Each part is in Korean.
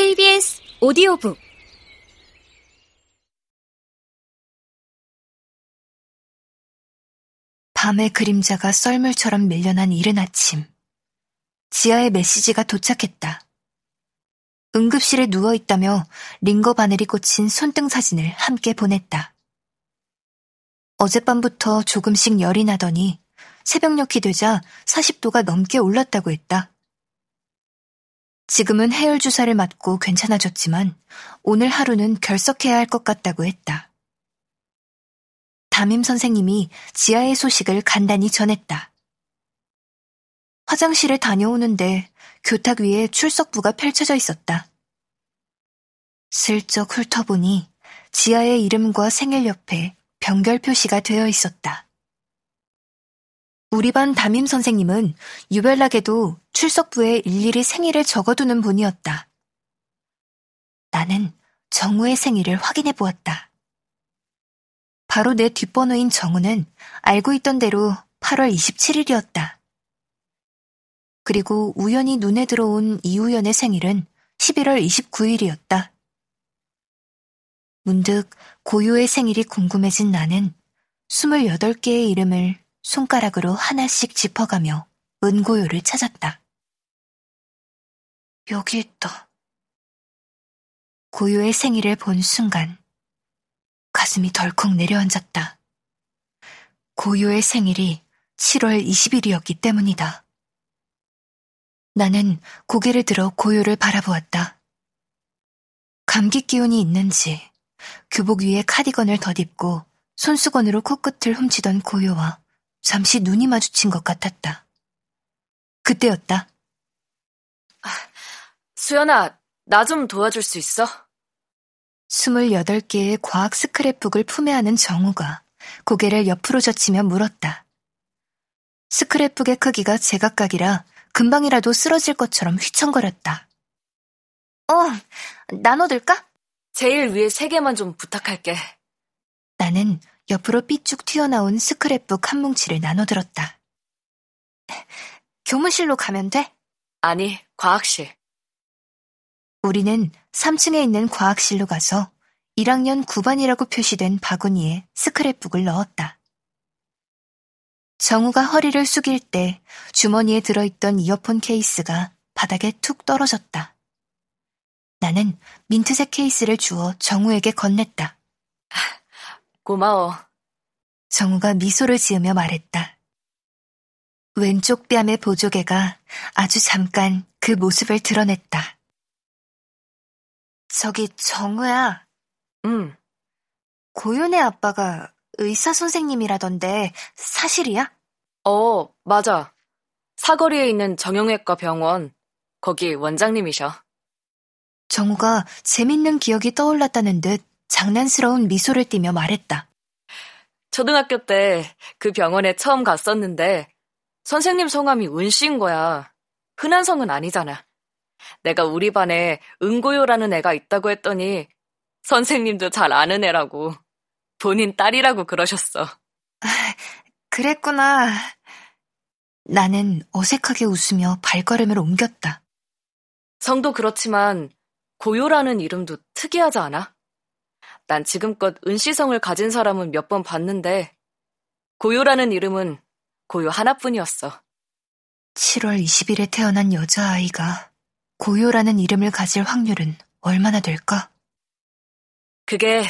KBS 오디오북 밤의 그림자가 썰물처럼 밀려난 이른 아침. 지하의 메시지가 도착했다. 응급실에 누워 있다며 링거 바늘이 꽂힌 손등 사진을 함께 보냈다. 어젯밤부터 조금씩 열이 나더니 새벽녘이 되자 40도가 넘게 올랐다고 했다. 지금은 해열 주사를 맞고 괜찮아졌지만 오늘 하루는 결석해야 할 것 같다고 했다. 담임 선생님이 지하의 소식을 간단히 전했다. 화장실에 다녀오는데 교탁 위에 출석부가 펼쳐져 있었다. 슬쩍 훑어보니 지하의 이름과 생일 옆에 병결 표시가 되어 있었다. 우리 반 담임 선생님은 유별나게도 출석부에 일일이 생일을 적어두는 분이었다. 나는 정우의 생일을 확인해 보았다. 바로 내 뒷번호인 정우는 알고 있던 대로 8월 27일이었다. 그리고 우연히 눈에 들어온 이우연의 생일은 11월 29일이었다. 문득 고요의 생일이 궁금해진 나는 28개의 이름을 손가락으로 하나씩 짚어가며 은고요를 찾았다. 여기 있다. 고요의 생일을 본 순간 가슴이 덜컥 내려앉았다. 고요의 생일이 7월 20일이었기 때문이다. 나는 고개를 들어 고요를 바라보았다. 감기 기운이 있는지 교복 위에 카디건을 덧입고 손수건으로 코끝을 훔치던 고요와 잠시 눈이 마주친 것 같았다. 그때였다. 수연아, 나 좀 도와줄 수 있어? 28개의 과학 스크랩북을 품에 안은 정우가 고개를 옆으로 젖히며 물었다. 스크랩북의 크기가 제각각이라 금방이라도 쓰러질 것처럼 휘청거렸다. 어, 나눠들까? 제일 위에 세 개만 좀 부탁할게. 나는 옆으로 삐쭉 튀어나온 스크랩북 한 뭉치를 나눠들었다. 교무실로 가면 돼? 아니, 과학실. 우리는 3층에 있는 과학실로 가서 1학년 9반이라고 표시된 바구니에 스크랩북을 넣었다. 정우가 허리를 숙일 때 주머니에 들어있던 이어폰 케이스가 바닥에 툭 떨어졌다. 나는 민트색 케이스를 주어 정우에게 건넸다. 고마워. 정우가 미소를 지으며 말했다. 왼쪽 뺨의 보조개가 아주 잠깐 그 모습을 드러냈다. 저기 정우야. 응. 고윤의 아빠가 의사 선생님이라던데 사실이야? 어, 맞아. 사거리에 있는 정형외과 병원, 거기 원장님이셔. 정우가 재밌는 기억이 떠올랐다는 듯 장난스러운 미소를 띠며 말했다. 초등학교 때 그 병원에 처음 갔었는데 선생님 성함이 은씨인 거야. 흔한 성은 아니잖아. 내가 우리 반에 은고요라는 애가 있다고 했더니 선생님도 잘 아는 애라고. 본인 딸이라고 그러셨어. 아, 그랬구나. 나는 어색하게 웃으며 발걸음을 옮겼다. 성도 그렇지만 고요라는 이름도 특이하지 않아? 난 지금껏 은시성을 가진 사람은 몇 번 봤는데 고요라는 이름은 고요 하나뿐이었어. 7월 20일에 태어난 여자아이가 고요라는 이름을 가질 확률은 얼마나 될까? 그게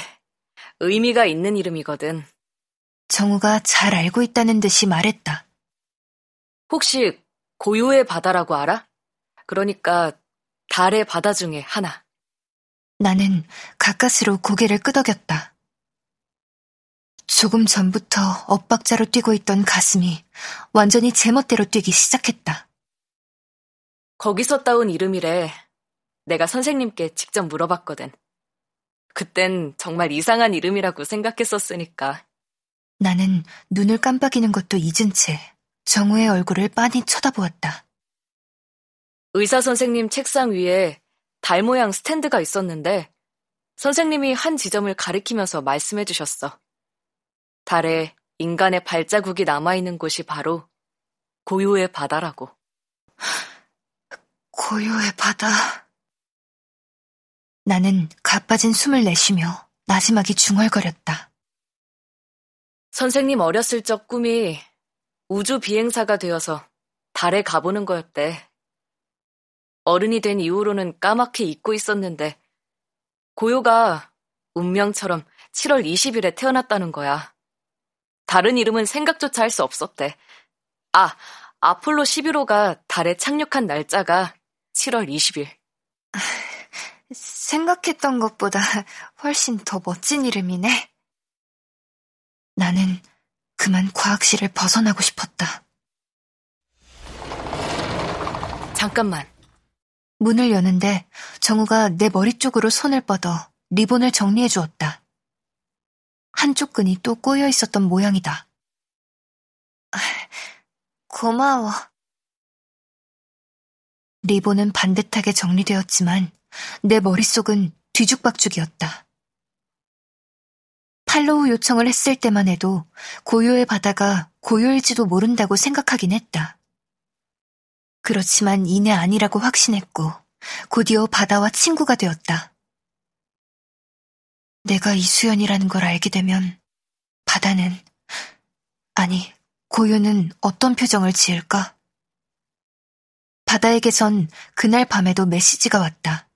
의미가 있는 이름이거든. 정우가 잘 알고 있다는 듯이 말했다. 혹시 고요의 바다라고 알아? 그러니까 달의 바다 중에 하나. 나는 가까스로 고개를 끄덕였다. 조금 전부터 엇박자로 뛰고 있던 가슴이 완전히 제멋대로 뛰기 시작했다. 거기서 따온 이름이래. 내가 선생님께 직접 물어봤거든. 그땐 정말 이상한 이름이라고 생각했었으니까. 나는 눈을 깜빡이는 것도 잊은 채 정우의 얼굴을 빤히 쳐다보았다. 의사 선생님 책상 위에 달 모양 스탠드가 있었는데 선생님이 한 지점을 가리키면서 말씀해 주셨어. 달에 인간의 발자국이 남아있는 곳이 바로 고요의 바다라고. 고요의 바다. 나는 가빠진 숨을 내쉬며 마지막이 중얼거렸다. 선생님 어렸을 적 꿈이 우주 비행사가 되어서 달에 가보는 거였대. 어른이 된 이후로는 까맣게 잊고 있었는데 고요가 운명처럼 7월 20일에 태어났다는 거야. 다른 이름은 생각조차 할 수 없었대. 아, 아폴로 11호가 달에 착륙한 날짜가 7월 20일. 생각했던 것보다 훨씬 더 멋진 이름이네. 나는 그만 과학실을 벗어나고 싶었다. 잠깐만. 문을 여는데 정우가 내 머리 쪽으로 손을 뻗어 리본을 정리해 주었다. 한쪽 끈이 또 꼬여 있었던 모양이다. 고마워. 리본은 반듯하게 정리되었지만 내 머릿속은 뒤죽박죽이었다. 팔로우 요청을 했을 때만 해도 고요의 바다가 고요일지도 모른다고 생각하긴 했다. 그렇지만 이내 아니라고 확신했고 곧이어 바다와 친구가 되었다. 내가 이수연이라는 걸 알게 되면 바다는 아니 고요는 어떤 표정을 지을까? 바다에게선 그날 밤에도 메시지가 왔다.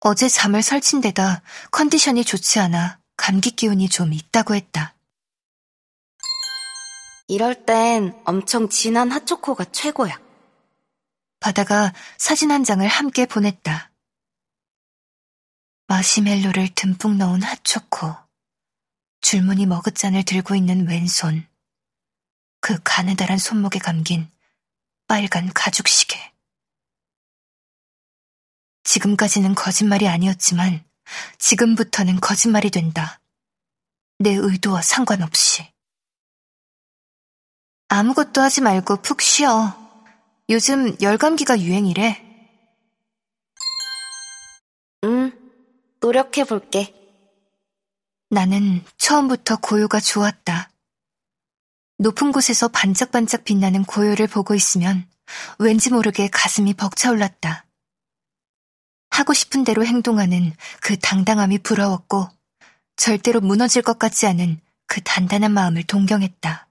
어제 잠을 설친 데다 컨디션이 좋지 않아 감기 기운이 좀 있다고 했다. 이럴 땐 엄청 진한 핫초코가 최고야. 바다가 사진 한 장을 함께 보냈다. 마시멜로를 듬뿍 넣은 핫초코. 줄무늬 머그잔을 들고 있는 왼손. 그 가느다란 손목에 감긴 빨간 가죽 시계. 지금까지는 거짓말이 아니었지만 지금부터는 거짓말이 된다. 내 의도와 상관없이. 아무것도 하지 말고 푹 쉬어. 요즘 열감기가 유행이래. 응, 노력해볼게. 나는 처음부터 고요가 좋았다. 높은 곳에서 반짝반짝 빛나는 고요를 보고 있으면 왠지 모르게 가슴이 벅차올랐다. 하고 싶은 대로 행동하는 그 당당함이 부러웠고 절대로 무너질 것 같지 않은 그 단단한 마음을 동경했다.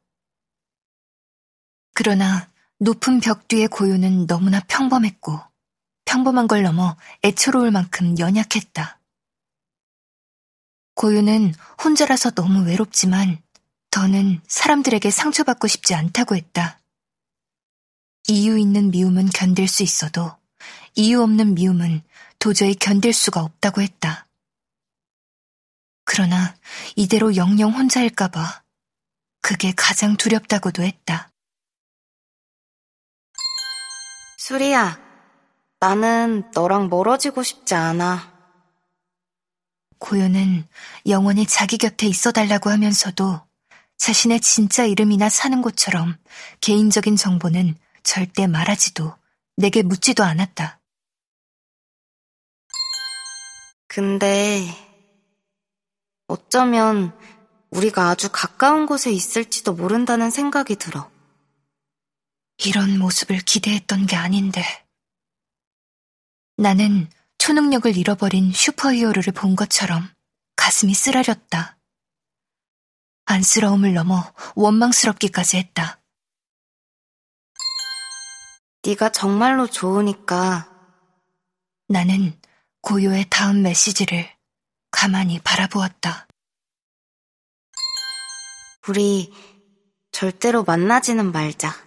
그러나 높은 벽 뒤의 고요는 너무나 평범했고 평범한 걸 넘어 애처로울 만큼 연약했다. 고요는 혼자라서 너무 외롭지만 더는 사람들에게 상처받고 싶지 않다고 했다. 이유 있는 미움은 견딜 수 있어도 이유 없는 미움은 도저히 견딜 수가 없다고 했다. 그러나 이대로 영영 혼자일까봐 그게 가장 두렵다고도 했다. 수리야, 나는 너랑 멀어지고 싶지 않아. 고요는 영원히 자기 곁에 있어 달라고 하면서도 자신의 진짜 이름이나 사는 곳처럼 개인적인 정보는 절대 말하지도 내게 묻지도 않았다. 근데 어쩌면 우리가 아주 가까운 곳에 있을지도 모른다는 생각이 들어. 이런 모습을 기대했던 게 아닌데. 나는 초능력을 잃어버린 슈퍼히어로를 본 것처럼 가슴이 쓰라렸다. 안쓰러움을 넘어 원망스럽기까지 했다. 네가 정말로 좋으니까 나는 고요의 다음 메시지를 가만히 바라보았다. 우리 절대로 만나지는 말자.